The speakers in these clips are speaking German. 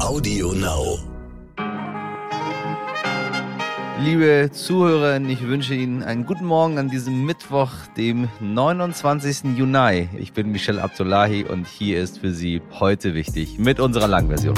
Audio Now. Liebe Zuhörer, ich wünsche Ihnen einen guten Morgen an diesem Mittwoch, dem 29. Juni. Ich bin Michel Abdullahi und hier ist für Sie heute wichtig mit unserer Langversion.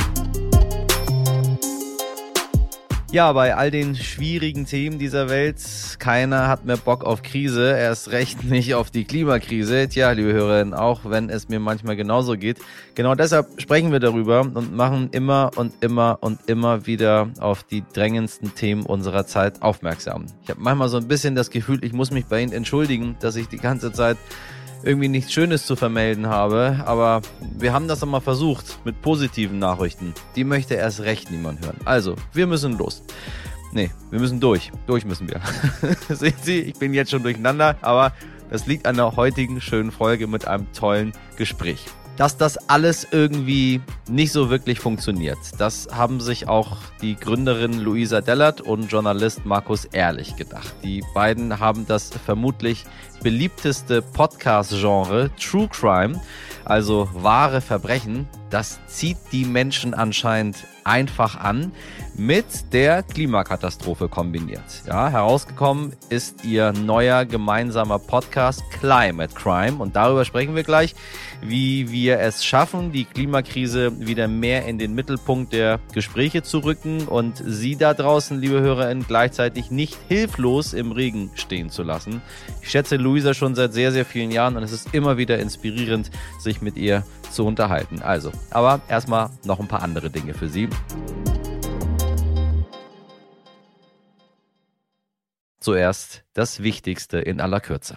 Ja, bei all den schwierigen Themen dieser Welt, keiner hat mehr Bock auf Krise, erst recht nicht auf die Klimakrise. Tja, liebe Hörerinnen, auch wenn es mir manchmal genauso geht. Genau deshalb sprechen wir darüber und machen immer und immer und immer wieder auf die drängendsten Themen unserer Zeit aufmerksam. Ich habe manchmal so ein bisschen das Gefühl, ich muss mich bei Ihnen entschuldigen, dass ich die ganze Zeit irgendwie nichts Schönes zu vermelden habe. Aber wir haben das doch mal versucht mit positiven Nachrichten. Die möchte erst recht niemand hören. Also, wir müssen los. Nee, wir müssen durch. Durch müssen wir. Sehen Sie, ich bin jetzt schon durcheinander, aber das liegt an der heutigen schönen Folge mit einem tollen Gespräch dass das alles irgendwie nicht so wirklich funktioniert. Das haben sich auch die Gründerin Luisa Dellert und Journalist Markus Ehrlich gedacht. Die beiden haben das vermutlich beliebteste Podcast-Genre True Crime, also wahre Verbrechen, das zieht die Menschen anscheinend einfach an, mit der Klimakatastrophe kombiniert. Ja, herausgekommen ist ihr neuer gemeinsamer Podcast Climate Crime und darüber sprechen wir gleich, wie wir es schaffen, die Klimakrise wieder mehr in den Mittelpunkt der Gespräche zu rücken und Sie da draußen, liebe HörerInnen, gleichzeitig nicht hilflos im Regen stehen zu lassen. Ich schätze Luisa schon seit sehr, sehr vielen Jahren und es ist immer wieder inspirierend, sich mit ihr zu unterhalten. Also, aber erstmal noch ein paar andere Dinge für Sie. Zuerst das Wichtigste in aller Kürze.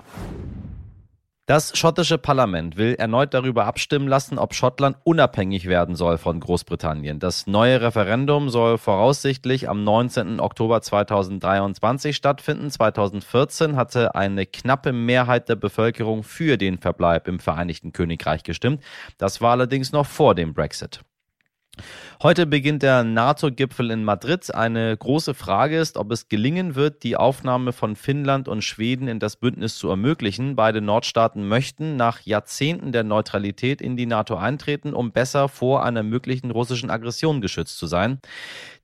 Das schottische Parlament will erneut darüber abstimmen lassen, ob Schottland unabhängig werden soll von Großbritannien. Das neue Referendum soll voraussichtlich am 19. Oktober 2023 stattfinden. 2014 hatte eine knappe Mehrheit der Bevölkerung für den Verbleib im Vereinigten Königreich gestimmt. Das war allerdings noch vor dem Brexit. Heute beginnt der NATO-Gipfel in Madrid. Eine große Frage ist, ob es gelingen wird, die Aufnahme von Finnland und Schweden in das Bündnis zu ermöglichen. Beide Nordstaaten möchten nach Jahrzehnten der Neutralität in die NATO eintreten, um besser vor einer möglichen russischen Aggression geschützt zu sein.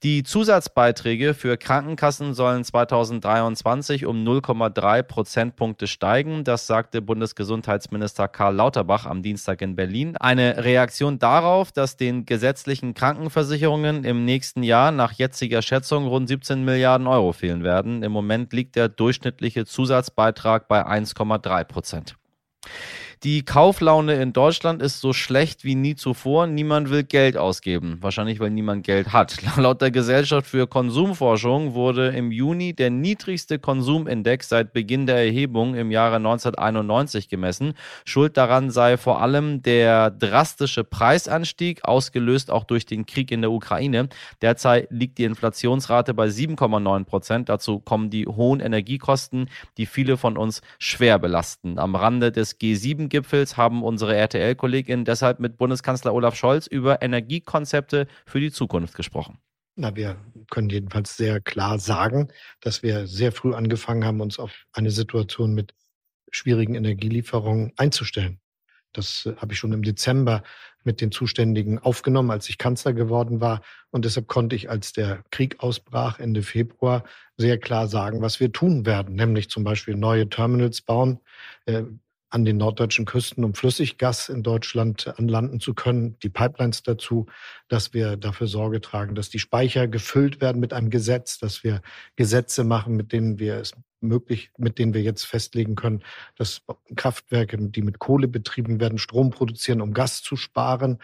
Die Zusatzbeiträge für Krankenkassen sollen 2023 um 0,3 Prozentpunkte steigen. Das sagte Bundesgesundheitsminister Karl Lauterbach am Dienstag in Berlin. Eine Reaktion darauf, dass den gesetzlichen Krankenversicherungen im nächsten Jahr nach jetziger Schätzung rund 17 Milliarden Euro fehlen werden. Im Moment liegt der durchschnittliche Zusatzbeitrag bei 1,3 Prozent. Die Kauflaune in Deutschland ist so schlecht wie nie zuvor. Niemand will Geld ausgeben. Wahrscheinlich, weil niemand Geld hat. Laut der Gesellschaft für Konsumforschung wurde im Juni der niedrigste Konsumindex seit Beginn der Erhebung im Jahre 1991 gemessen. Schuld daran sei vor allem der drastische Preisanstieg, ausgelöst auch durch den Krieg in der Ukraine. Derzeit liegt die Inflationsrate bei 7,9 Prozent. Dazu kommen die hohen Energiekosten, die viele von uns schwer belasten. Am Rande des G7 Gipfels haben unsere RTL-Kolleginnen deshalb mit Bundeskanzler Olaf Scholz über Energiekonzepte für die Zukunft gesprochen. Na, wir können jedenfalls sehr klar sagen, dass wir sehr früh angefangen haben, uns auf eine Situation mit schwierigen Energielieferungen einzustellen. Das äh, habe ich schon im Dezember mit den Zuständigen aufgenommen, als ich Kanzler geworden war. Und deshalb konnte ich, als der Krieg ausbrach, Ende Februar, sehr klar sagen, was wir tun werden, nämlich zum Beispiel neue Terminals bauen, äh, an den norddeutschen Küsten, um Flüssiggas in Deutschland anlanden zu können, die Pipelines dazu, dass wir dafür Sorge tragen, dass die Speicher gefüllt werden mit einem Gesetz, dass wir Gesetze machen, mit denen wir es möglich, mit denen wir jetzt festlegen können, dass Kraftwerke, die mit Kohle betrieben werden, Strom produzieren, um Gas zu sparen.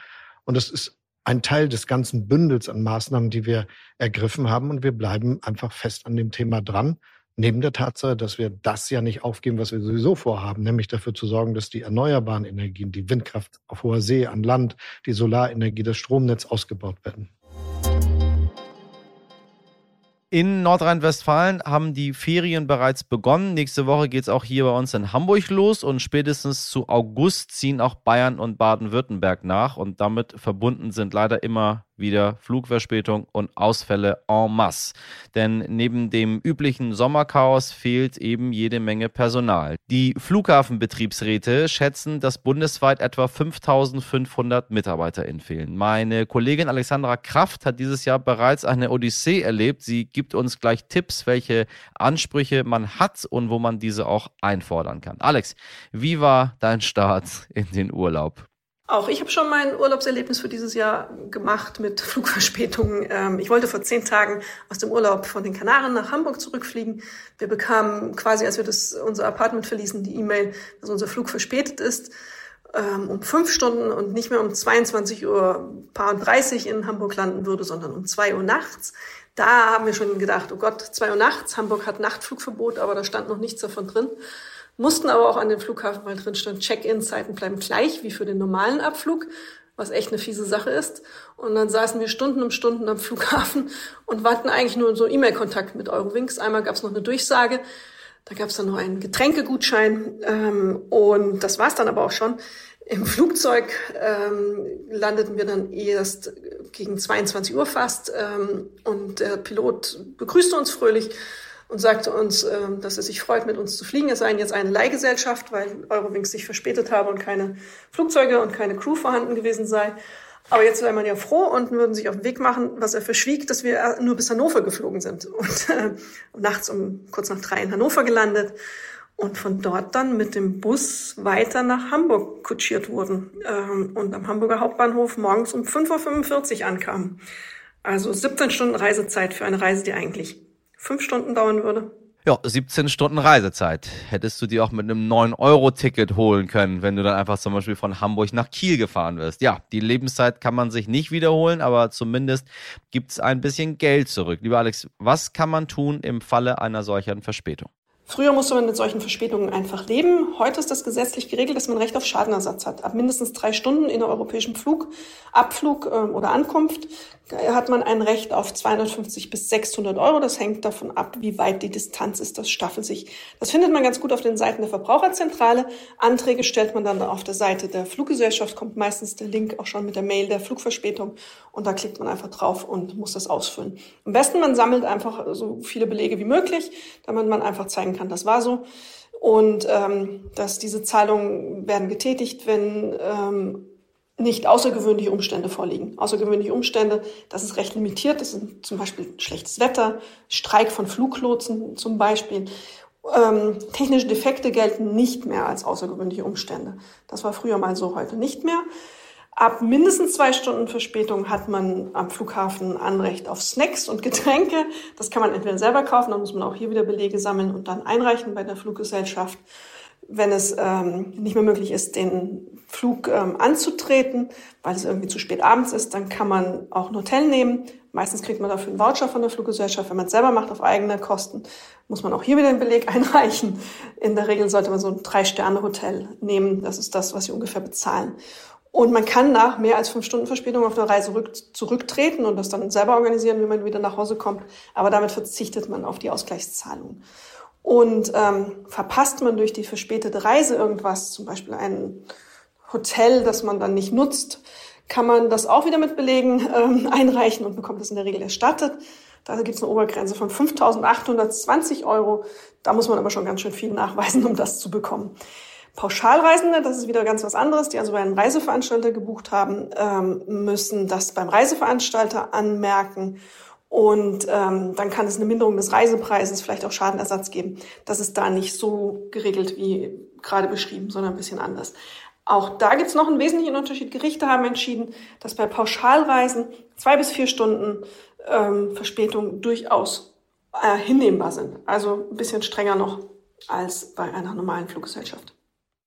Und das ist ein Teil des ganzen Bündels an Maßnahmen, die wir ergriffen haben. Und wir bleiben einfach fest an dem Thema dran. Neben der Tatsache, dass wir das ja nicht aufgeben, was wir sowieso vorhaben, nämlich dafür zu sorgen, dass die erneuerbaren Energien, die Windkraft auf hoher See, an Land, die Solarenergie, das Stromnetz ausgebaut werden. In Nordrhein-Westfalen haben die Ferien bereits begonnen. Nächste Woche geht es auch hier bei uns in Hamburg los und spätestens zu August ziehen auch Bayern und Baden-Württemberg nach und damit verbunden sind leider immer wieder Flugverspätung und Ausfälle en masse. Denn neben dem üblichen Sommerchaos fehlt eben jede Menge Personal. Die Flughafenbetriebsräte schätzen, dass bundesweit etwa 5500 MitarbeiterInnen fehlen. Meine Kollegin Alexandra Kraft hat dieses Jahr bereits eine Odyssee erlebt. Sie gibt uns gleich Tipps, welche Ansprüche man hat und wo man diese auch einfordern kann. Alex, wie war dein Start in den Urlaub? Auch ich habe schon mein Urlaubserlebnis für dieses Jahr gemacht mit Flugverspätungen. Ähm, ich wollte vor zehn Tagen aus dem Urlaub von den Kanaren nach Hamburg zurückfliegen. Wir bekamen quasi, als wir das, unser Apartment verließen, die E-Mail, dass unser Flug verspätet ist ähm, um fünf Stunden und nicht mehr um 22 Uhr paar und 30 in Hamburg landen würde, sondern um zwei Uhr nachts. Da haben wir schon gedacht, oh Gott, zwei Uhr nachts, Hamburg hat Nachtflugverbot, aber da stand noch nichts davon drin mussten aber auch an den Flughafen, weil drin stand, Check-in-Zeiten bleiben gleich wie für den normalen Abflug, was echt eine fiese Sache ist. Und dann saßen wir Stunden um Stunden am Flughafen und warten eigentlich nur so E-Mail-Kontakt mit Eurowings. Einmal gab es noch eine Durchsage, da gab es dann noch einen Getränkegutschein ähm, und das war's dann aber auch schon. Im Flugzeug ähm, landeten wir dann erst gegen 22 Uhr fast ähm, und der Pilot begrüßte uns fröhlich und sagte uns, ähm, dass er sich freut, mit uns zu fliegen. Es sei jetzt eine Leihgesellschaft, weil Eurowings sich verspätet habe und keine Flugzeuge und keine Crew vorhanden gewesen sei. Aber jetzt sei man ja froh und würden sich auf den Weg machen, was er verschwieg, dass wir nur bis Hannover geflogen sind und äh, nachts um kurz nach drei in Hannover gelandet und von dort dann mit dem Bus weiter nach Hamburg kutschiert wurden ähm, und am Hamburger Hauptbahnhof morgens um 5.45 Uhr ankamen. Also 17 Stunden Reisezeit für eine Reise, die eigentlich fünf Stunden dauern würde. Ja, 17 Stunden Reisezeit. Hättest du die auch mit einem 9-Euro-Ticket holen können, wenn du dann einfach zum Beispiel von Hamburg nach Kiel gefahren wirst. Ja, die Lebenszeit kann man sich nicht wiederholen, aber zumindest gibt es ein bisschen Geld zurück. Lieber Alex, was kann man tun im Falle einer solchen Verspätung? Früher musste man mit solchen Verspätungen einfach leben. Heute ist das gesetzlich geregelt, dass man Recht auf Schadenersatz hat. Ab mindestens drei Stunden in der europäischen Flug, Abflug ähm, oder Ankunft hat man ein Recht auf 250 bis 600 Euro. Das hängt davon ab, wie weit die Distanz ist. Das staffelt sich. Das findet man ganz gut auf den Seiten der Verbraucherzentrale. Anträge stellt man dann auf der Seite der Fluggesellschaft. Kommt meistens der Link auch schon mit der Mail der Flugverspätung. Und da klickt man einfach drauf und muss das ausfüllen. Am besten man sammelt einfach so viele Belege wie möglich, damit man einfach zeigen kann, das war so. Und ähm, dass diese Zahlungen werden getätigt, wenn ähm, nicht außergewöhnliche Umstände vorliegen. Außergewöhnliche Umstände, das ist recht limitiert. Das sind zum Beispiel schlechtes Wetter, Streik von Fluglotsen zum Beispiel. Ähm, technische Defekte gelten nicht mehr als außergewöhnliche Umstände. Das war früher mal so, heute nicht mehr. Ab mindestens zwei Stunden Verspätung hat man am Flughafen Anrecht auf Snacks und Getränke. Das kann man entweder selber kaufen, dann muss man auch hier wieder Belege sammeln und dann einreichen bei der Fluggesellschaft. Wenn es ähm, nicht mehr möglich ist, den Flug ähm, anzutreten, weil es irgendwie zu spät abends ist, dann kann man auch ein Hotel nehmen. Meistens kriegt man dafür einen Voucher von der Fluggesellschaft. Wenn man es selber macht auf eigene Kosten, muss man auch hier wieder den Beleg einreichen. In der Regel sollte man so ein Drei-Sterne-Hotel nehmen. Das ist das, was sie ungefähr bezahlen. Und man kann nach mehr als fünf Stunden Verspätung auf der Reise rück, zurücktreten und das dann selber organisieren, wie man wieder nach Hause kommt. Aber damit verzichtet man auf die Ausgleichszahlung. Und ähm, verpasst man durch die verspätete Reise irgendwas, zum Beispiel ein Hotel, das man dann nicht nutzt, kann man das auch wieder mit Belegen ähm, einreichen und bekommt das in der Regel erstattet. Da gibt es eine Obergrenze von 5.820 Euro. Da muss man aber schon ganz schön viel nachweisen, um das zu bekommen. Pauschalreisende, das ist wieder ganz was anderes, die also bei einem Reiseveranstalter gebucht haben, ähm, müssen das beim Reiseveranstalter anmerken. Und ähm, dann kann es eine Minderung des Reisepreises, vielleicht auch Schadenersatz geben. Das ist da nicht so geregelt wie gerade beschrieben, sondern ein bisschen anders. Auch da gibt es noch einen wesentlichen Unterschied. Gerichte haben entschieden, dass bei Pauschalreisen zwei bis vier Stunden ähm, Verspätung durchaus äh, hinnehmbar sind. Also ein bisschen strenger noch als bei einer normalen Fluggesellschaft.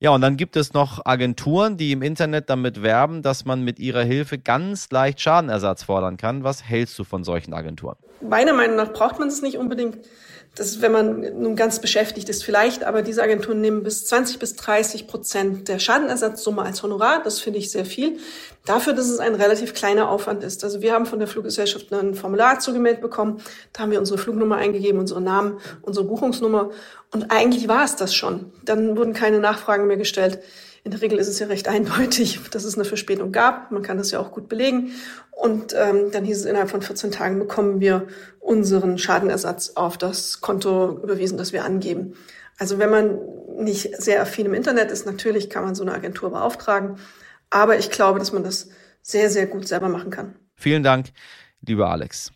Ja, und dann gibt es noch Agenturen, die im Internet damit werben, dass man mit ihrer Hilfe ganz leicht Schadenersatz fordern kann. Was hältst du von solchen Agenturen? Meiner Meinung nach braucht man es nicht unbedingt. Das ist, wenn man nun ganz beschäftigt ist, vielleicht, aber diese Agenturen nehmen bis 20 bis 30 Prozent der Schadenersatzsumme als Honorar. Das finde ich sehr viel. Dafür, dass es ein relativ kleiner Aufwand ist. Also wir haben von der Fluggesellschaft ein Formular zugemeldet bekommen. Da haben wir unsere Flugnummer eingegeben, unsere Namen, unsere Buchungsnummer. Und eigentlich war es das schon. Dann wurden keine Nachfragen mehr gestellt. In der Regel ist es ja recht eindeutig, dass es eine Verspätung gab. Man kann das ja auch gut belegen. Und ähm, dann hieß es, innerhalb von 14 Tagen bekommen wir unseren Schadenersatz auf das Konto überwiesen, das wir angeben. Also wenn man nicht sehr affin im Internet ist, natürlich kann man so eine Agentur beauftragen. Aber ich glaube, dass man das sehr, sehr gut selber machen kann. Vielen Dank, lieber Alex.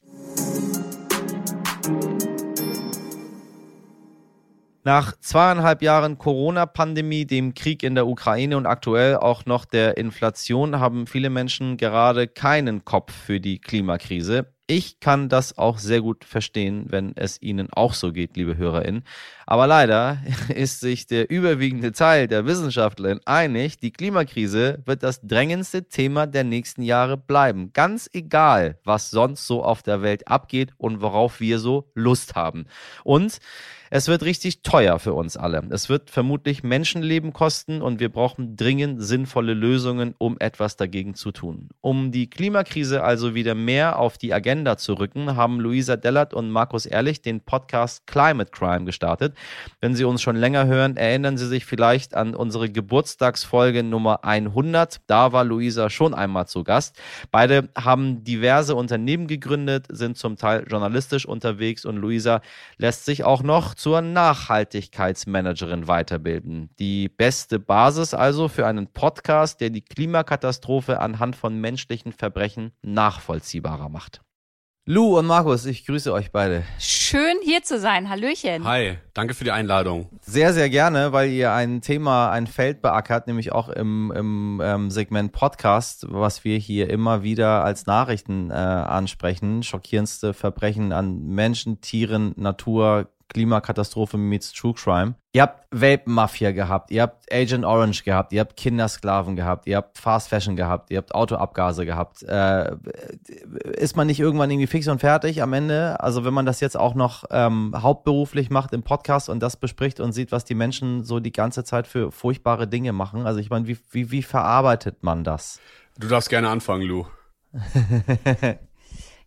Nach zweieinhalb Jahren Corona-Pandemie, dem Krieg in der Ukraine und aktuell auch noch der Inflation haben viele Menschen gerade keinen Kopf für die Klimakrise. Ich kann das auch sehr gut verstehen, wenn es Ihnen auch so geht, liebe HörerInnen. Aber leider ist sich der überwiegende Teil der Wissenschaftler einig, die Klimakrise wird das drängendste Thema der nächsten Jahre bleiben. Ganz egal, was sonst so auf der Welt abgeht und worauf wir so Lust haben. Und es wird richtig teuer für uns alle. Es wird vermutlich Menschenleben kosten und wir brauchen dringend sinnvolle Lösungen, um etwas dagegen zu tun. Um die Klimakrise also wieder mehr auf die Agenda zu rücken, haben Luisa Dellert und Markus Ehrlich den Podcast Climate Crime gestartet. Wenn Sie uns schon länger hören, erinnern Sie sich vielleicht an unsere Geburtstagsfolge Nummer 100. Da war Luisa schon einmal zu Gast. Beide haben diverse Unternehmen gegründet, sind zum Teil journalistisch unterwegs und Luisa lässt sich auch noch zur Nachhaltigkeitsmanagerin weiterbilden. Die beste Basis also für einen Podcast, der die Klimakatastrophe anhand von menschlichen Verbrechen nachvollziehbarer macht. Lou und Markus, ich grüße euch beide. Schön hier zu sein. Hallöchen. Hi, danke für die Einladung. Sehr, sehr gerne, weil ihr ein Thema, ein Feld beackert, nämlich auch im, im ähm, Segment Podcast, was wir hier immer wieder als Nachrichten äh, ansprechen. Schockierendste Verbrechen an Menschen, Tieren, Natur, Klimakatastrophe meets True Crime. Ihr habt Vape-Mafia gehabt, ihr habt Agent Orange gehabt, ihr habt Kindersklaven gehabt, ihr habt Fast Fashion gehabt, ihr habt Autoabgase gehabt. Äh, ist man nicht irgendwann irgendwie fix und fertig am Ende? Also wenn man das jetzt auch noch ähm, hauptberuflich macht im Podcast und das bespricht und sieht, was die Menschen so die ganze Zeit für furchtbare Dinge machen. Also ich meine, wie, wie, wie verarbeitet man das? Du darfst gerne anfangen, Lou.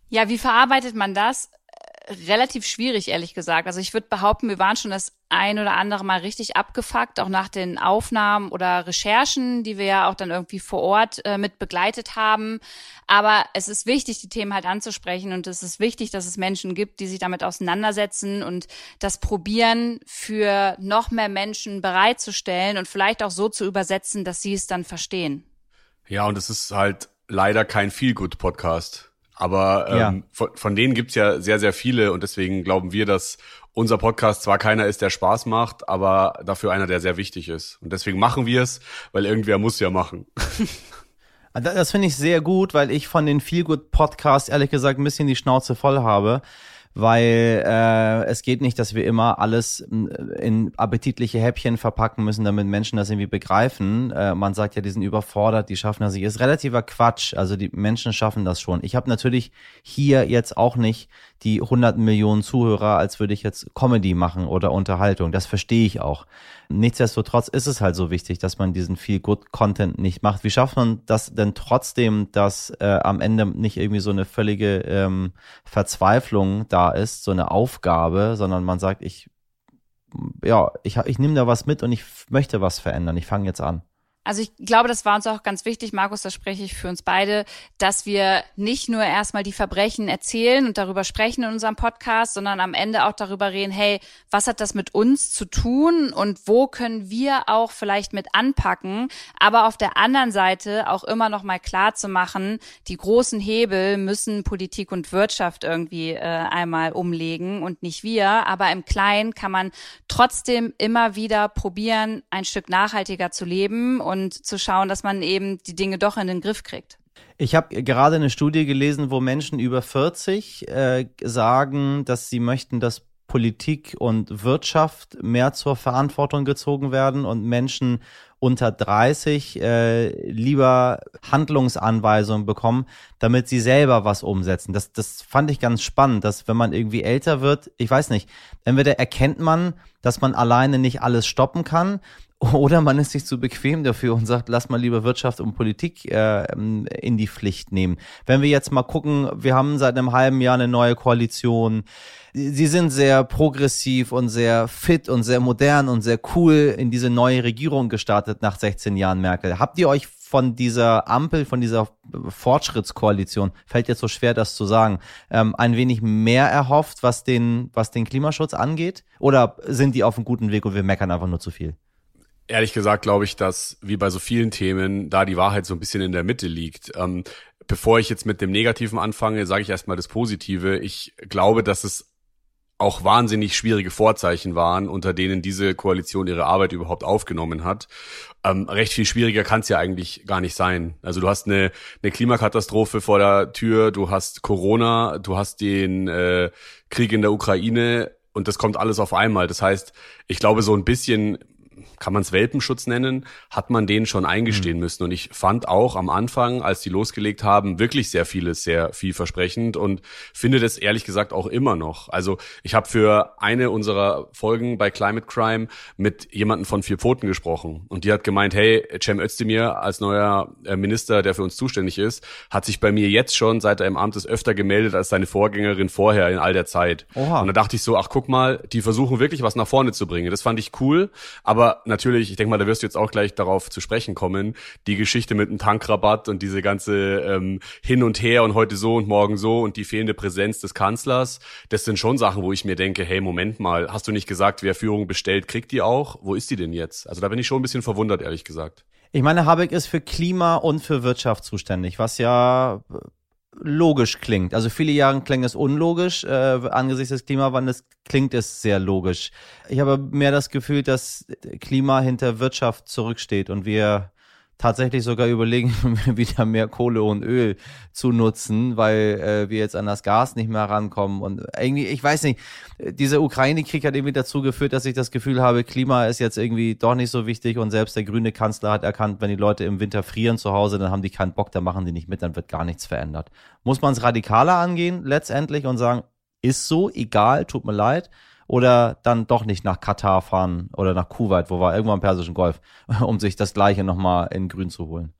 ja, wie verarbeitet man das? Relativ schwierig, ehrlich gesagt. Also ich würde behaupten, wir waren schon das ein oder andere Mal richtig abgefuckt, auch nach den Aufnahmen oder Recherchen, die wir ja auch dann irgendwie vor Ort äh, mit begleitet haben. Aber es ist wichtig, die Themen halt anzusprechen und es ist wichtig, dass es Menschen gibt, die sich damit auseinandersetzen und das probieren, für noch mehr Menschen bereitzustellen und vielleicht auch so zu übersetzen, dass sie es dann verstehen. Ja, und es ist halt leider kein Feel-Good-Podcast. Aber ähm, ja. von, von denen gibt's ja sehr, sehr viele und deswegen glauben wir, dass unser Podcast zwar keiner ist, der Spaß macht, aber dafür einer, der sehr wichtig ist. Und deswegen machen wir es, weil irgendwer muss ja machen. das finde ich sehr gut, weil ich von den Feelgood Podcasts ehrlich gesagt ein bisschen die Schnauze voll habe weil äh, es geht nicht, dass wir immer alles äh, in appetitliche Häppchen verpacken müssen, damit Menschen das irgendwie begreifen. Äh, man sagt ja, die sind überfordert, die schaffen das nicht. Ist relativer Quatsch. Also die Menschen schaffen das schon. Ich habe natürlich hier jetzt auch nicht die 100 Millionen Zuhörer, als würde ich jetzt Comedy machen oder Unterhaltung. Das verstehe ich auch. Nichtsdestotrotz ist es halt so wichtig, dass man diesen viel Good Content nicht macht. Wie schafft man das denn trotzdem, dass äh, am Ende nicht irgendwie so eine völlige ähm, Verzweiflung da ist, so eine Aufgabe, sondern man sagt, ich ja, ich, ich nehme da was mit und ich möchte was verändern. Ich fange jetzt an. Also ich glaube, das war uns auch ganz wichtig, Markus, da spreche ich für uns beide, dass wir nicht nur erstmal die Verbrechen erzählen und darüber sprechen in unserem Podcast, sondern am Ende auch darüber reden, hey, was hat das mit uns zu tun und wo können wir auch vielleicht mit anpacken, aber auf der anderen Seite auch immer noch mal klar zu machen, die großen Hebel müssen Politik und Wirtschaft irgendwie äh, einmal umlegen und nicht wir, aber im Kleinen kann man trotzdem immer wieder probieren, ein Stück nachhaltiger zu leben und und zu schauen, dass man eben die Dinge doch in den Griff kriegt. Ich habe gerade eine Studie gelesen, wo Menschen über 40 äh, sagen, dass sie möchten, dass Politik und Wirtschaft mehr zur Verantwortung gezogen werden und Menschen unter 30 äh, lieber Handlungsanweisungen bekommen, damit sie selber was umsetzen. Das, das fand ich ganz spannend, dass wenn man irgendwie älter wird, ich weiß nicht, entweder erkennt man, dass man alleine nicht alles stoppen kann, oder man ist sich zu bequem dafür und sagt, lass mal lieber Wirtschaft und Politik äh, in die Pflicht nehmen. Wenn wir jetzt mal gucken, wir haben seit einem halben Jahr eine neue Koalition. Sie sind sehr progressiv und sehr fit und sehr modern und sehr cool in diese neue Regierung gestartet nach 16 Jahren Merkel. Habt ihr euch von dieser Ampel, von dieser Fortschrittskoalition, fällt jetzt so schwer, das zu sagen, ähm, ein wenig mehr erhofft, was den, was den Klimaschutz angeht? Oder sind die auf einem guten Weg und wir meckern einfach nur zu viel? Ehrlich gesagt glaube ich, dass wie bei so vielen Themen da die Wahrheit so ein bisschen in der Mitte liegt. Ähm, bevor ich jetzt mit dem Negativen anfange, sage ich erstmal das Positive. Ich glaube, dass es auch wahnsinnig schwierige Vorzeichen waren, unter denen diese Koalition ihre Arbeit überhaupt aufgenommen hat. Ähm, recht viel schwieriger kann es ja eigentlich gar nicht sein. Also du hast eine, eine Klimakatastrophe vor der Tür, du hast Corona, du hast den äh, Krieg in der Ukraine und das kommt alles auf einmal. Das heißt, ich glaube, so ein bisschen kann man es Welpenschutz nennen, hat man den schon eingestehen mhm. müssen. Und ich fand auch am Anfang, als die losgelegt haben, wirklich sehr vieles sehr vielversprechend und finde das ehrlich gesagt auch immer noch. Also ich habe für eine unserer Folgen bei Climate Crime mit jemanden von Vier Pfoten gesprochen und die hat gemeint, hey, Cem Özdemir als neuer äh, Minister, der für uns zuständig ist, hat sich bei mir jetzt schon, seit er im Amt ist, öfter gemeldet als seine Vorgängerin vorher in all der Zeit. Oha. Und da dachte ich so, ach guck mal, die versuchen wirklich was nach vorne zu bringen. Das fand ich cool, aber natürlich, ich denke mal, da wirst du jetzt auch gleich darauf zu sprechen kommen, die Geschichte mit dem Tankrabatt und diese ganze ähm, Hin und Her und heute so und morgen so und die fehlende Präsenz des Kanzlers, das sind schon Sachen, wo ich mir denke, hey, Moment mal, hast du nicht gesagt, wer Führung bestellt, kriegt die auch? Wo ist die denn jetzt? Also da bin ich schon ein bisschen verwundert, ehrlich gesagt. Ich meine, Habeck ist für Klima und für Wirtschaft zuständig, was ja logisch klingt. Also viele Jahre klingt es unlogisch. Äh, angesichts des Klimawandels klingt es sehr logisch. Ich habe mehr das Gefühl, dass Klima hinter Wirtschaft zurücksteht und wir tatsächlich sogar überlegen, wieder mehr Kohle und Öl zu nutzen, weil äh, wir jetzt an das Gas nicht mehr rankommen. Und irgendwie, ich weiß nicht, dieser Ukraine-Krieg hat irgendwie dazu geführt, dass ich das Gefühl habe, Klima ist jetzt irgendwie doch nicht so wichtig und selbst der grüne Kanzler hat erkannt, wenn die Leute im Winter frieren zu Hause, dann haben die keinen Bock, dann machen die nicht mit, dann wird gar nichts verändert. Muss man es radikaler angehen letztendlich und sagen, ist so, egal, tut mir leid oder dann doch nicht nach Katar fahren oder nach Kuwait, wo war irgendwann im Persischen Golf, um sich das Gleiche nochmal in Grün zu holen?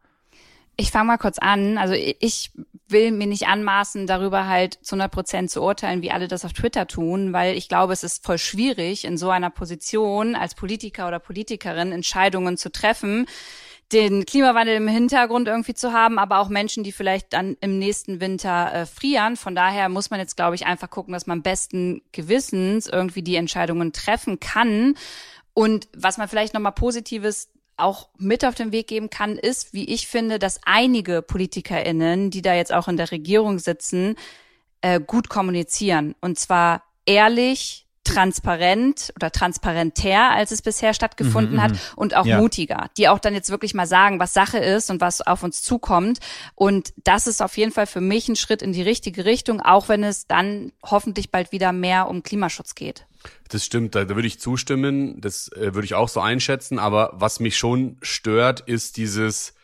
Ich fange mal kurz an. Also ich will mir nicht anmaßen, darüber halt zu 100 Prozent zu urteilen, wie alle das auf Twitter tun, weil ich glaube, es ist voll schwierig, in so einer Position als Politiker oder Politikerin Entscheidungen zu treffen, den Klimawandel im Hintergrund irgendwie zu haben, aber auch Menschen, die vielleicht dann im nächsten Winter äh, frieren. Von daher muss man jetzt, glaube ich, einfach gucken, dass man besten Gewissens irgendwie die Entscheidungen treffen kann. Und was man vielleicht nochmal Positives auch mit auf den Weg geben kann, ist, wie ich finde, dass einige PolitikerInnen, die da jetzt auch in der Regierung sitzen, äh, gut kommunizieren. Und zwar ehrlich, transparent oder transparenter, als es bisher stattgefunden mhm, hat mhm. und auch ja. mutiger, die auch dann jetzt wirklich mal sagen, was Sache ist und was auf uns zukommt. Und das ist auf jeden Fall für mich ein Schritt in die richtige Richtung, auch wenn es dann hoffentlich bald wieder mehr um Klimaschutz geht. Das stimmt, da, da würde ich zustimmen, das äh, würde ich auch so einschätzen, aber was mich schon stört, ist dieses,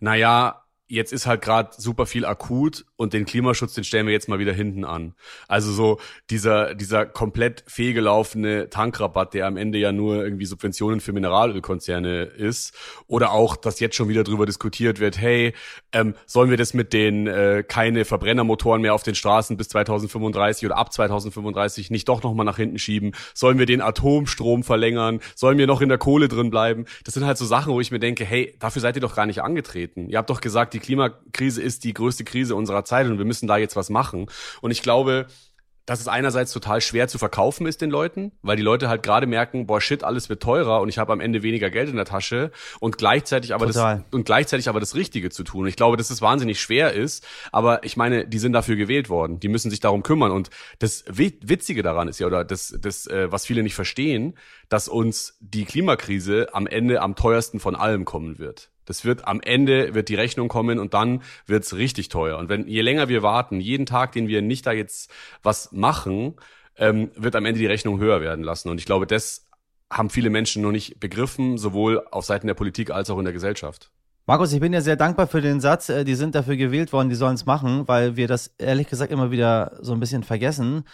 naja, jetzt ist halt gerade super viel akut und den Klimaschutz, den stellen wir jetzt mal wieder hinten an. Also so dieser, dieser komplett fehlgelaufene Tankrabatt, der am Ende ja nur irgendwie Subventionen für Mineralölkonzerne ist. Oder auch, dass jetzt schon wieder drüber diskutiert wird, hey, ähm, sollen wir das mit den äh, keine Verbrennermotoren mehr auf den Straßen bis 2035 oder ab 2035 nicht doch nochmal nach hinten schieben? Sollen wir den Atomstrom verlängern? Sollen wir noch in der Kohle drin bleiben? Das sind halt so Sachen, wo ich mir denke, hey, dafür seid ihr doch gar nicht angetreten. Ihr habt doch gesagt, die Klimakrise ist die größte Krise unserer Zeit und wir müssen da jetzt was machen. Und ich glaube, dass es einerseits total schwer zu verkaufen ist den Leuten, weil die Leute halt gerade merken, boah shit, alles wird teurer und ich habe am Ende weniger Geld in der Tasche und gleichzeitig aber total. das und gleichzeitig aber das Richtige zu tun. Ich glaube, dass es wahnsinnig schwer ist, aber ich meine, die sind dafür gewählt worden, die müssen sich darum kümmern und das Witzige daran ist ja oder das das äh, was viele nicht verstehen, dass uns die Klimakrise am Ende am teuersten von allem kommen wird. Das wird am Ende wird die Rechnung kommen und dann wird's richtig teuer. Und wenn je länger wir warten, jeden Tag, den wir nicht da jetzt was machen, ähm, wird am Ende die Rechnung höher werden lassen. Und ich glaube, das haben viele Menschen noch nicht begriffen, sowohl auf Seiten der Politik als auch in der Gesellschaft. Markus, ich bin ja sehr dankbar für den Satz. Äh, die sind dafür gewählt worden, die sollen es machen, weil wir das ehrlich gesagt immer wieder so ein bisschen vergessen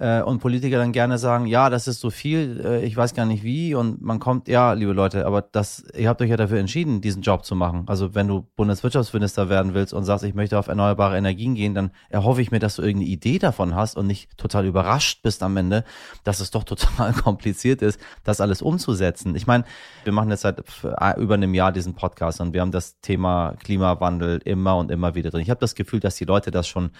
äh, und Politiker dann gerne sagen, ja, das ist so viel, äh, ich weiß gar nicht wie und man kommt, ja, liebe Leute, aber das, ihr habt euch ja dafür entschieden, diesen Job zu machen. Also wenn du Bundeswirtschaftsminister werden willst und sagst, ich möchte auf erneuerbare Energien gehen, dann erhoffe ich mir, dass du irgendeine Idee davon hast und nicht total überrascht bist am Ende, dass es doch total kompliziert ist, das alles umzusetzen. Ich meine, wir machen jetzt seit über einem Jahr diesen Podcast und wir haben das Thema Klimawandel immer und immer wieder drin. Ich habe das Gefühl, dass die Leute das schon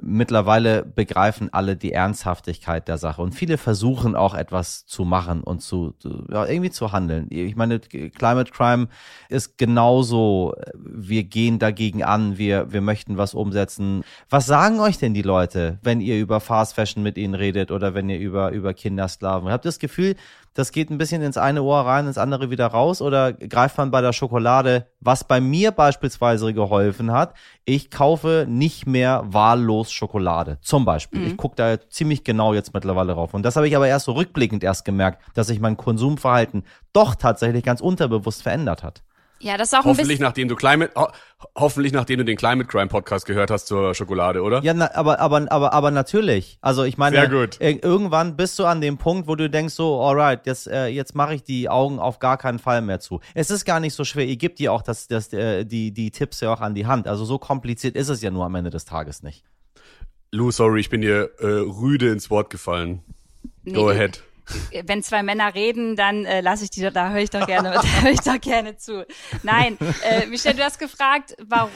mittlerweile begreifen alle die Ernsthaftigkeit der Sache und viele versuchen auch etwas zu machen und zu ja, irgendwie zu handeln. Ich meine, Climate Crime ist genauso, wir gehen dagegen an, wir, wir möchten was umsetzen. Was sagen euch denn die Leute, wenn ihr über Fast Fashion mit ihnen redet oder wenn ihr über, über Kindersklaven? Habt ihr das Gefühl, das geht ein bisschen ins eine Ohr rein, ins andere wieder raus? Oder greift man bei der Schokolade, was bei mir beispielsweise geholfen hat? Ich kaufe nicht mehr wahllos Schokolade. Zum Beispiel. Mhm. Ich gucke da ziemlich genau jetzt mittlerweile drauf. Und das habe ich aber erst so rückblickend erst gemerkt, dass sich mein Konsumverhalten doch tatsächlich ganz unterbewusst verändert hat. Ja, das ist auch hoffentlich, ein bisschen nachdem du Climate, ho hoffentlich nachdem du den Climate Crime Podcast gehört hast zur Schokolade, oder? Ja, na, aber aber aber aber natürlich. Also ich meine, Sehr gut. irgendwann bist du an dem Punkt, wo du denkst so, alright, jetzt äh, jetzt mache ich die Augen auf gar keinen Fall mehr zu. Es ist gar nicht so schwer. Ihr gebt dir auch das das äh, die die Tipps ja auch an die Hand. Also so kompliziert ist es ja nur am Ende des Tages nicht. Lou, sorry, ich bin dir äh, rüde ins Wort gefallen. Nee. Go ahead wenn zwei Männer reden, dann äh, lasse ich die, da höre ich doch gerne, da höre ich doch gerne zu. Nein, äh, Michelle, du hast gefragt, warum,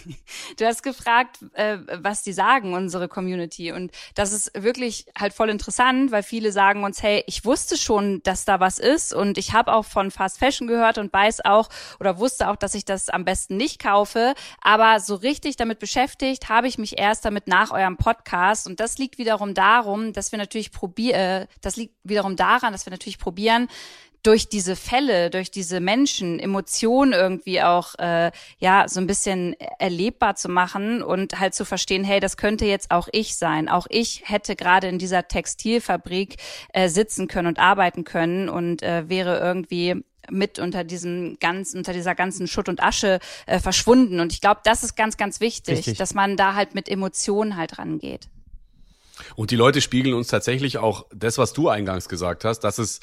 du hast gefragt, äh, was die sagen, unsere Community. Und das ist wirklich halt voll interessant, weil viele sagen uns, hey, ich wusste schon, dass da was ist und ich habe auch von Fast Fashion gehört und weiß auch oder wusste auch, dass ich das am besten nicht kaufe. Aber so richtig damit beschäftigt habe ich mich erst damit nach eurem Podcast. Und das liegt wiederum darum, dass wir natürlich probieren, äh, das liegt wiederum daran, dass wir natürlich probieren, durch diese Fälle, durch diese Menschen, Emotionen irgendwie auch äh, ja so ein bisschen erlebbar zu machen und halt zu verstehen, hey, das könnte jetzt auch ich sein. Auch ich hätte gerade in dieser Textilfabrik äh, sitzen können und arbeiten können und äh, wäre irgendwie mit unter diesem ganzen, unter dieser ganzen Schutt und Asche äh, verschwunden. Und ich glaube, das ist ganz, ganz wichtig, Richtig. dass man da halt mit Emotionen halt rangeht. Und die Leute spiegeln uns tatsächlich auch das, was du eingangs gesagt hast, dass es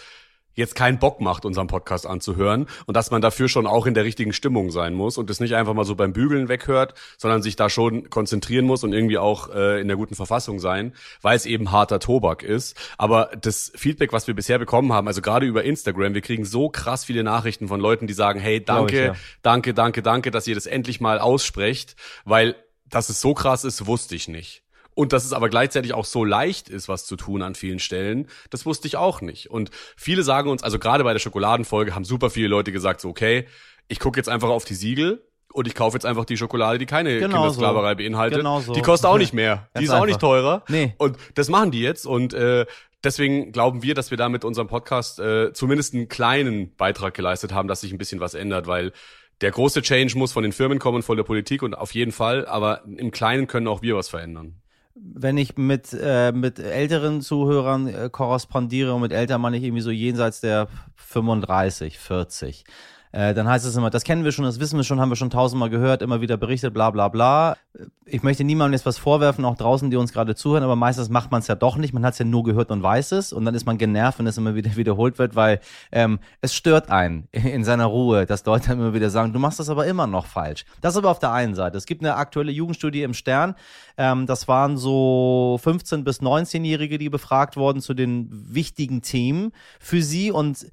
jetzt keinen Bock macht, unseren Podcast anzuhören und dass man dafür schon auch in der richtigen Stimmung sein muss und es nicht einfach mal so beim Bügeln weghört, sondern sich da schon konzentrieren muss und irgendwie auch äh, in der guten Verfassung sein, weil es eben harter Tobak ist. Aber das Feedback, was wir bisher bekommen haben, also gerade über Instagram, wir kriegen so krass viele Nachrichten von Leuten, die sagen, hey, danke, ich, ja. danke, danke, danke, dass ihr das endlich mal aussprecht, weil dass es so krass ist, wusste ich nicht. Und dass es aber gleichzeitig auch so leicht ist, was zu tun an vielen Stellen, das wusste ich auch nicht. Und viele sagen uns, also gerade bei der Schokoladenfolge haben super viele Leute gesagt, so okay, ich gucke jetzt einfach auf die Siegel und ich kaufe jetzt einfach die Schokolade, die keine genau Kindersklaverei so. beinhaltet. Genau so. Die kostet auch nicht mehr. Die ist einfach. auch nicht teurer. Nee. Und das machen die jetzt und äh, deswegen glauben wir, dass wir da mit unserem Podcast äh, zumindest einen kleinen Beitrag geleistet haben, dass sich ein bisschen was ändert, weil der große Change muss von den Firmen kommen, von der Politik und auf jeden Fall, aber im Kleinen können auch wir was verändern wenn ich mit, äh, mit älteren Zuhörern äh, korrespondiere und mit älter meine ich irgendwie so jenseits der 35, 40 äh, dann heißt es immer, das kennen wir schon, das wissen wir schon, haben wir schon tausendmal gehört, immer wieder berichtet, bla bla bla. Ich möchte niemandem jetzt was vorwerfen, auch draußen, die uns gerade zuhören, aber meistens macht man es ja doch nicht. Man hat es ja nur gehört und weiß es und dann ist man genervt, wenn es immer wieder wiederholt wird, weil ähm, es stört einen in seiner Ruhe, dass Leute immer wieder sagen, du machst das aber immer noch falsch. Das aber auf der einen Seite. Es gibt eine aktuelle Jugendstudie im Stern, ähm, das waren so 15- bis 19-Jährige, die befragt wurden zu den wichtigen Themen für sie und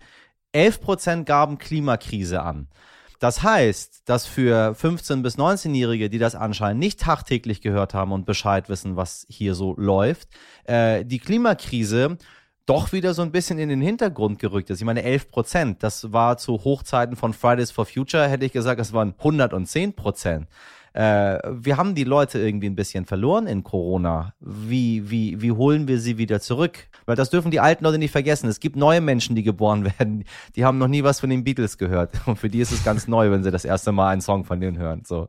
11 Prozent gaben Klimakrise an. Das heißt, dass für 15- bis 19-Jährige, die das anscheinend nicht tagtäglich gehört haben und Bescheid wissen, was hier so läuft, äh, die Klimakrise doch wieder so ein bisschen in den Hintergrund gerückt ist. Ich meine, 11 Prozent, das war zu Hochzeiten von Fridays for Future, hätte ich gesagt, das waren 110 Prozent äh, wir haben die Leute irgendwie ein bisschen verloren in Corona. Wie, wie, wie holen wir sie wieder zurück? Weil das dürfen die alten Leute nicht vergessen. Es gibt neue Menschen, die geboren werden. Die haben noch nie was von den Beatles gehört. Und für die ist es ganz neu, wenn sie das erste Mal einen Song von denen hören. So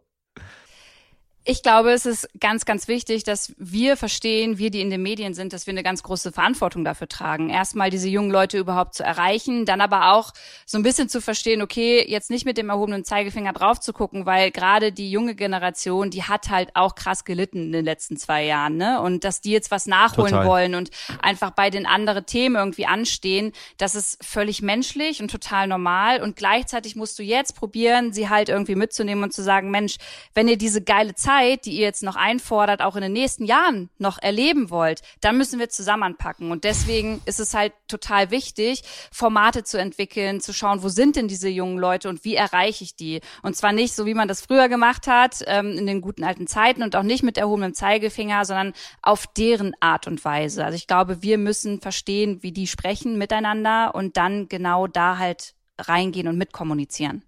Ich glaube, es ist ganz, ganz wichtig, dass wir verstehen, wir, die in den Medien sind, dass wir eine ganz große Verantwortung dafür tragen. Erstmal diese jungen Leute überhaupt zu erreichen, dann aber auch so ein bisschen zu verstehen, okay, jetzt nicht mit dem erhobenen Zeigefinger drauf zu gucken, weil gerade die junge Generation, die hat halt auch krass gelitten in den letzten zwei Jahren, ne? Und dass die jetzt was nachholen Total. wollen und einfach bei den anderen Themen irgendwie anstehen, das ist völlig menschlich und total normal. Und gleichzeitig musst du jetzt probieren, sie halt irgendwie mitzunehmen und zu sagen, Mensch, wenn ihr diese geile Zeit Zeit, die ihr jetzt noch einfordert, auch in den nächsten Jahren noch erleben wollt, dann müssen wir zusammen. Und deswegen ist es halt total wichtig, Formate zu entwickeln, zu schauen, wo sind denn diese jungen Leute und wie erreiche ich die? Und zwar nicht so, wie man das früher gemacht hat, ähm, in den guten alten Zeiten und auch nicht mit erhobenem Zeigefinger, sondern auf deren Art und Weise. Also ich glaube, wir müssen verstehen, wie die sprechen miteinander und dann genau da halt reingehen und mitkommunizieren.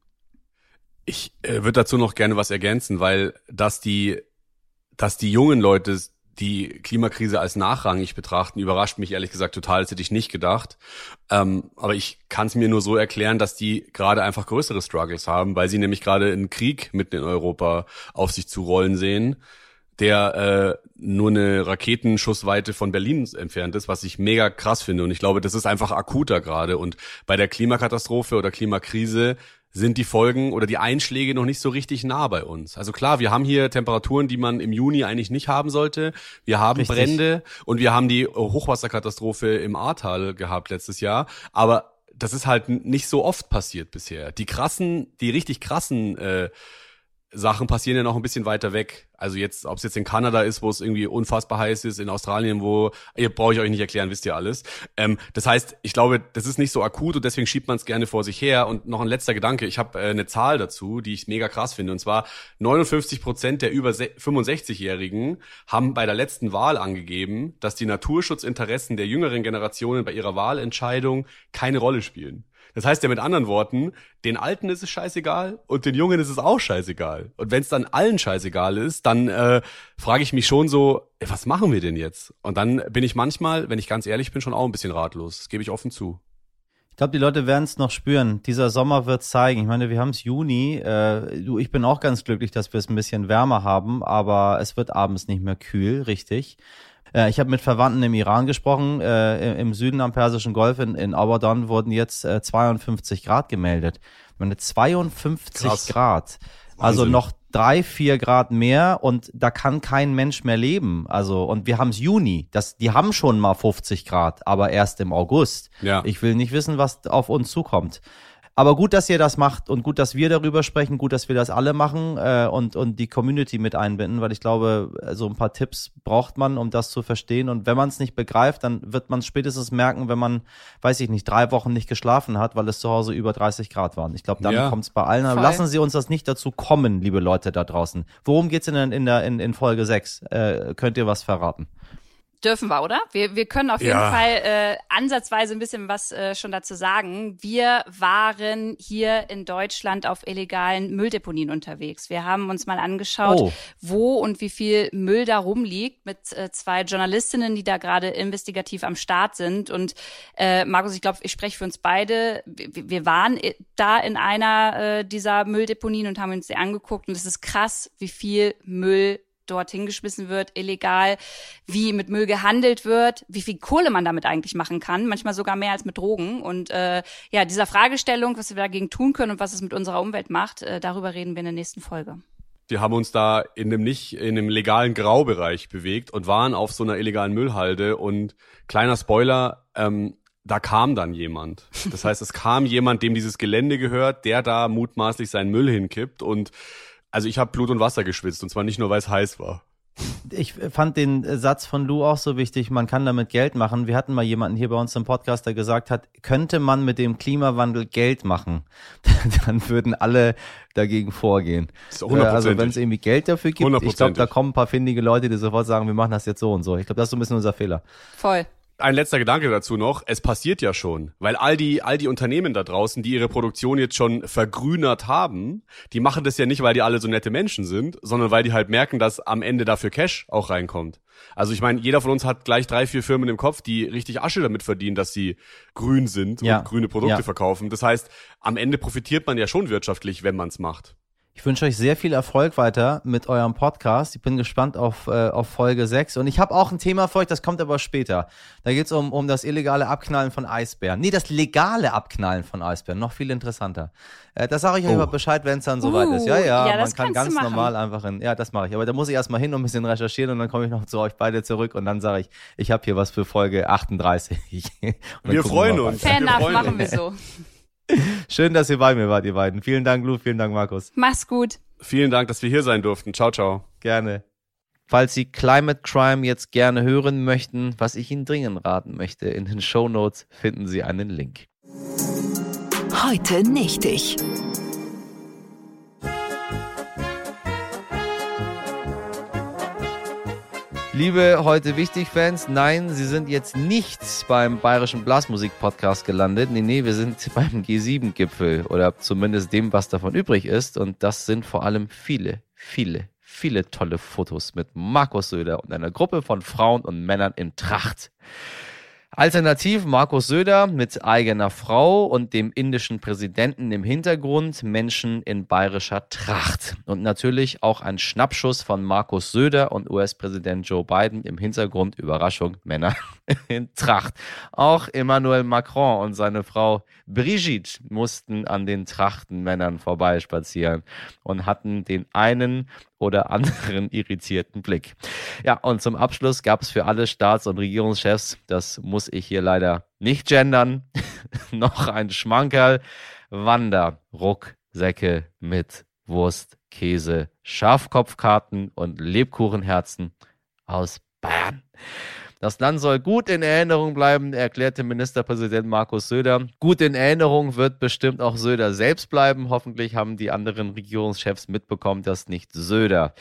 Ich äh, würde dazu noch gerne was ergänzen, weil dass die, dass die jungen Leute die Klimakrise als nachrangig betrachten, überrascht mich ehrlich gesagt total. Das hätte ich nicht gedacht. Ähm, aber ich kann es mir nur so erklären, dass die gerade einfach größere Struggles haben, weil sie nämlich gerade einen Krieg mitten in Europa auf sich zu rollen sehen, der äh, nur eine Raketenschussweite von Berlin entfernt ist, was ich mega krass finde. Und ich glaube, das ist einfach akuter gerade. Und bei der Klimakatastrophe oder Klimakrise sind die Folgen oder die Einschläge noch nicht so richtig nah bei uns. Also klar, wir haben hier Temperaturen, die man im Juni eigentlich nicht haben sollte. Wir haben richtig. Brände und wir haben die Hochwasserkatastrophe im Ahrtal gehabt letztes Jahr. Aber das ist halt nicht so oft passiert bisher. Die krassen, die richtig krassen äh, Sachen passieren ja noch ein bisschen weiter weg. Also jetzt, ob es jetzt in Kanada ist, wo es irgendwie unfassbar heiß ist, in Australien, wo, ihr brauche ich euch nicht erklären, wisst ihr alles. Ähm, das heißt, ich glaube, das ist nicht so akut und deswegen schiebt man es gerne vor sich her. Und noch ein letzter Gedanke, ich habe äh, eine Zahl dazu, die ich mega krass finde. Und zwar 59 Prozent der über 65-Jährigen haben bei der letzten Wahl angegeben, dass die Naturschutzinteressen der jüngeren Generationen bei ihrer Wahlentscheidung keine Rolle spielen. Das heißt ja mit anderen Worten, den Alten ist es scheißegal und den Jungen ist es auch scheißegal. Und wenn es dann allen scheißegal ist, dann äh, frage ich mich schon so, ey, was machen wir denn jetzt? Und dann bin ich manchmal, wenn ich ganz ehrlich bin, schon auch ein bisschen ratlos. Das gebe ich offen zu. Ich glaube, die Leute werden es noch spüren. Dieser Sommer wird zeigen. Ich meine, wir haben es Juni. Äh, du, ich bin auch ganz glücklich, dass wir es ein bisschen wärmer haben, aber es wird abends nicht mehr kühl, richtig. Äh, ich habe mit Verwandten im Iran gesprochen. Äh, Im Süden am Persischen Golf in, in Abadan wurden jetzt äh, 52 Grad gemeldet. Ich meine, 52 Krass. Grad. Also Wahnsinn. noch drei, vier Grad mehr und da kann kein Mensch mehr leben. Also, und wir haben es Juni. Das, die haben schon mal 50 Grad, aber erst im August. Ja. Ich will nicht wissen, was auf uns zukommt. Aber gut, dass ihr das macht und gut, dass wir darüber sprechen, gut, dass wir das alle machen äh, und, und die Community mit einbinden, weil ich glaube, so ein paar Tipps braucht man, um das zu verstehen. Und wenn man es nicht begreift, dann wird man spätestens merken, wenn man, weiß ich nicht, drei Wochen nicht geschlafen hat, weil es zu Hause über 30 Grad waren. Ich glaube, dann ja. kommt es bei allen. Aber lassen Sie uns das nicht dazu kommen, liebe Leute da draußen. Worum geht's denn in, der, in, in Folge 6? Äh, könnt ihr was verraten? Dürfen wir, oder? Wir, wir können auf jeden ja. Fall äh, ansatzweise ein bisschen was äh, schon dazu sagen. Wir waren hier in Deutschland auf illegalen Mülldeponien unterwegs. Wir haben uns mal angeschaut, oh. wo und wie viel Müll da rumliegt mit äh, zwei Journalistinnen, die da gerade investigativ am Start sind. Und äh, Markus, ich glaube, ich spreche für uns beide. Wir, wir waren äh, da in einer äh, dieser Mülldeponien und haben uns die angeguckt. Und es ist krass, wie viel Müll dort hingeschmissen wird, illegal, wie mit Müll gehandelt wird, wie viel Kohle man damit eigentlich machen kann, manchmal sogar mehr als mit Drogen. Und äh, ja, dieser Fragestellung, was wir dagegen tun können und was es mit unserer Umwelt macht, äh, darüber reden wir in der nächsten Folge. Wir haben uns da in dem nicht, in dem legalen Graubereich bewegt und waren auf so einer illegalen Müllhalde und kleiner Spoiler, ähm, da kam dann jemand. Das heißt, es kam jemand, dem dieses Gelände gehört, der da mutmaßlich seinen Müll hinkippt und also ich habe Blut und Wasser geschwitzt und zwar nicht nur, weil es heiß war. Ich fand den Satz von Lou auch so wichtig, man kann damit Geld machen. Wir hatten mal jemanden hier bei uns im Podcast, der gesagt hat, könnte man mit dem Klimawandel Geld machen, dann würden alle dagegen vorgehen. Also wenn es irgendwie Geld dafür gibt, ich glaube, da kommen ein paar findige Leute, die sofort sagen, wir machen das jetzt so und so. Ich glaube, das ist so ein bisschen unser Fehler. Voll ein letzter Gedanke dazu noch. Es passiert ja schon, weil all die, all die Unternehmen da draußen, die ihre Produktion jetzt schon vergrünert haben, die machen das ja nicht, weil die alle so nette Menschen sind, sondern weil die halt merken, dass am Ende dafür Cash auch reinkommt. Also ich meine, jeder von uns hat gleich drei, vier Firmen im Kopf, die richtig Asche damit verdienen, dass sie grün sind ja. und grüne Produkte ja. verkaufen. Das heißt, am Ende profitiert man ja schon wirtschaftlich, wenn man es macht. Ich wünsche euch sehr viel Erfolg weiter mit eurem Podcast. Ich bin gespannt auf, äh, auf Folge 6. Und ich habe auch ein Thema für euch, das kommt aber später. Da geht es um, um das illegale Abknallen von Eisbären. Nee, das legale Abknallen von Eisbären. Noch viel interessanter. Äh, das sage ich euch oh. aber Bescheid, wenn es dann soweit uh, ist. Ja, ja, ja man kann ganz normal einfach in. Ja, das mache ich. Aber da muss ich erstmal hin und ein bisschen recherchieren und dann komme ich noch zu euch beide zurück und dann sage ich, ich habe hier was für Folge 38. wir freuen uns. Fair enough, machen wir so. Schön, dass ihr bei mir wart, ihr beiden. Vielen Dank, Lu, vielen Dank, Markus. Mach's gut. Vielen Dank, dass wir hier sein durften. Ciao, ciao. Gerne. Falls Sie Climate Crime jetzt gerne hören möchten, was ich Ihnen dringend raten möchte, in den Show Notes finden Sie einen Link. Heute nicht ich. Liebe heute wichtig Fans, nein, Sie sind jetzt nicht beim Bayerischen Blasmusik Podcast gelandet. Nee, nee, wir sind beim G7 Gipfel oder zumindest dem, was davon übrig ist und das sind vor allem viele, viele, viele tolle Fotos mit Markus Söder und einer Gruppe von Frauen und Männern in Tracht. Alternativ Markus Söder mit eigener Frau und dem indischen Präsidenten im Hintergrund, Menschen in bayerischer Tracht. Und natürlich auch ein Schnappschuss von Markus Söder und US-Präsident Joe Biden im Hintergrund, Überraschung, Männer in Tracht. Auch Emmanuel Macron und seine Frau Brigitte mussten an den Trachtenmännern vorbeispazieren und hatten den einen oder anderen irritierten Blick. Ja, und zum Abschluss gab es für alle Staats- und Regierungschefs, das muss ich hier leider nicht gendern, noch ein Schmankerl, Wanderrucksäcke mit Wurst, Käse, Schafkopfkarten und Lebkuchenherzen aus Bayern. Das Land soll gut in Erinnerung bleiben, erklärte Ministerpräsident Markus Söder. Gut in Erinnerung wird bestimmt auch Söder selbst bleiben. Hoffentlich haben die anderen Regierungschefs mitbekommen, dass nicht Söder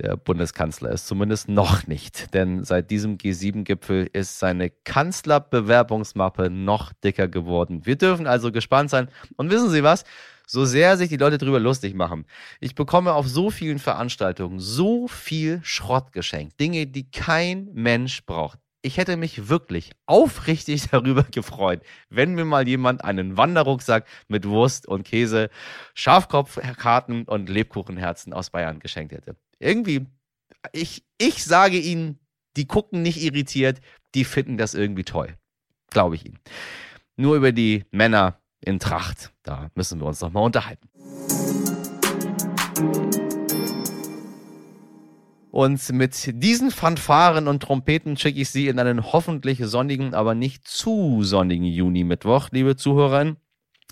der Bundeskanzler ist. Zumindest noch nicht. Denn seit diesem G7-Gipfel ist seine Kanzlerbewerbungsmappe noch dicker geworden. Wir dürfen also gespannt sein. Und wissen Sie was? so sehr sich die Leute drüber lustig machen. Ich bekomme auf so vielen Veranstaltungen so viel Schrott geschenkt. Dinge, die kein Mensch braucht ich hätte mich wirklich aufrichtig darüber gefreut, wenn mir mal jemand einen Wanderrucksack mit Wurst und Käse, Schafkopfkarten und Lebkuchenherzen aus Bayern geschenkt hätte. Irgendwie, ich, ich sage Ihnen, die gucken nicht irritiert, die finden das irgendwie toll. Glaube ich Ihnen. Nur über die Männer in Tracht, da müssen wir uns noch mal unterhalten. Und mit diesen Fanfaren und Trompeten schicke ich Sie in einen hoffentlich sonnigen, aber nicht zu sonnigen Juni-Mittwoch, liebe Zuhörerinnen.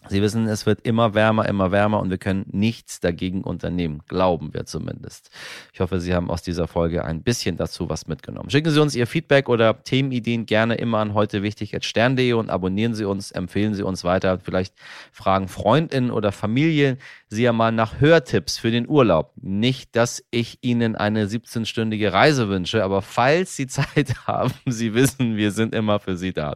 Sie wissen, es wird immer wärmer, immer wärmer und wir können nichts dagegen unternehmen. Glauben wir zumindest. Ich hoffe, Sie haben aus dieser Folge ein bisschen dazu was mitgenommen. Schicken Sie uns Ihr Feedback oder Themenideen gerne immer an heute wichtig stern.de und abonnieren Sie uns, empfehlen Sie uns weiter. Vielleicht fragen Freundinnen oder Familien Sie ja mal nach Hörtipps für den Urlaub. Nicht, dass ich Ihnen eine 17-stündige Reise wünsche, aber falls Sie Zeit haben, Sie wissen, wir sind immer für Sie da.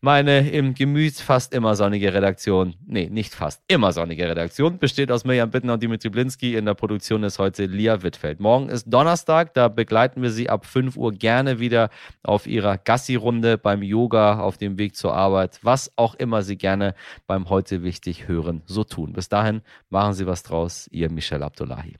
Meine im Gemüt fast immer sonnige Redaktion, nee, nicht fast, immer sonnige Redaktion, besteht aus Mirjam Bittner und Dimitri Blinski. In der Produktion ist heute Lia Wittfeld. Morgen ist Donnerstag, da begleiten wir Sie ab 5 Uhr gerne wieder auf Ihrer Gassi-Runde beim Yoga, auf dem Weg zur Arbeit, was auch immer Sie gerne beim Heute wichtig hören, so tun. Bis dahin, machen Sie was draus, Ihr Michel Abdullahi.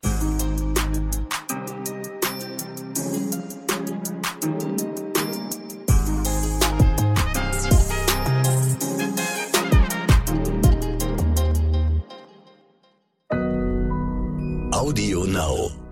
Audio Now.